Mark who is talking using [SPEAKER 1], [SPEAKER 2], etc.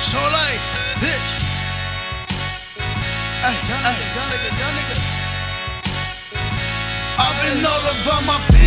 [SPEAKER 1] Soleil, bitch. Ay, hey, ay, nigga, nigga. I've been all about my.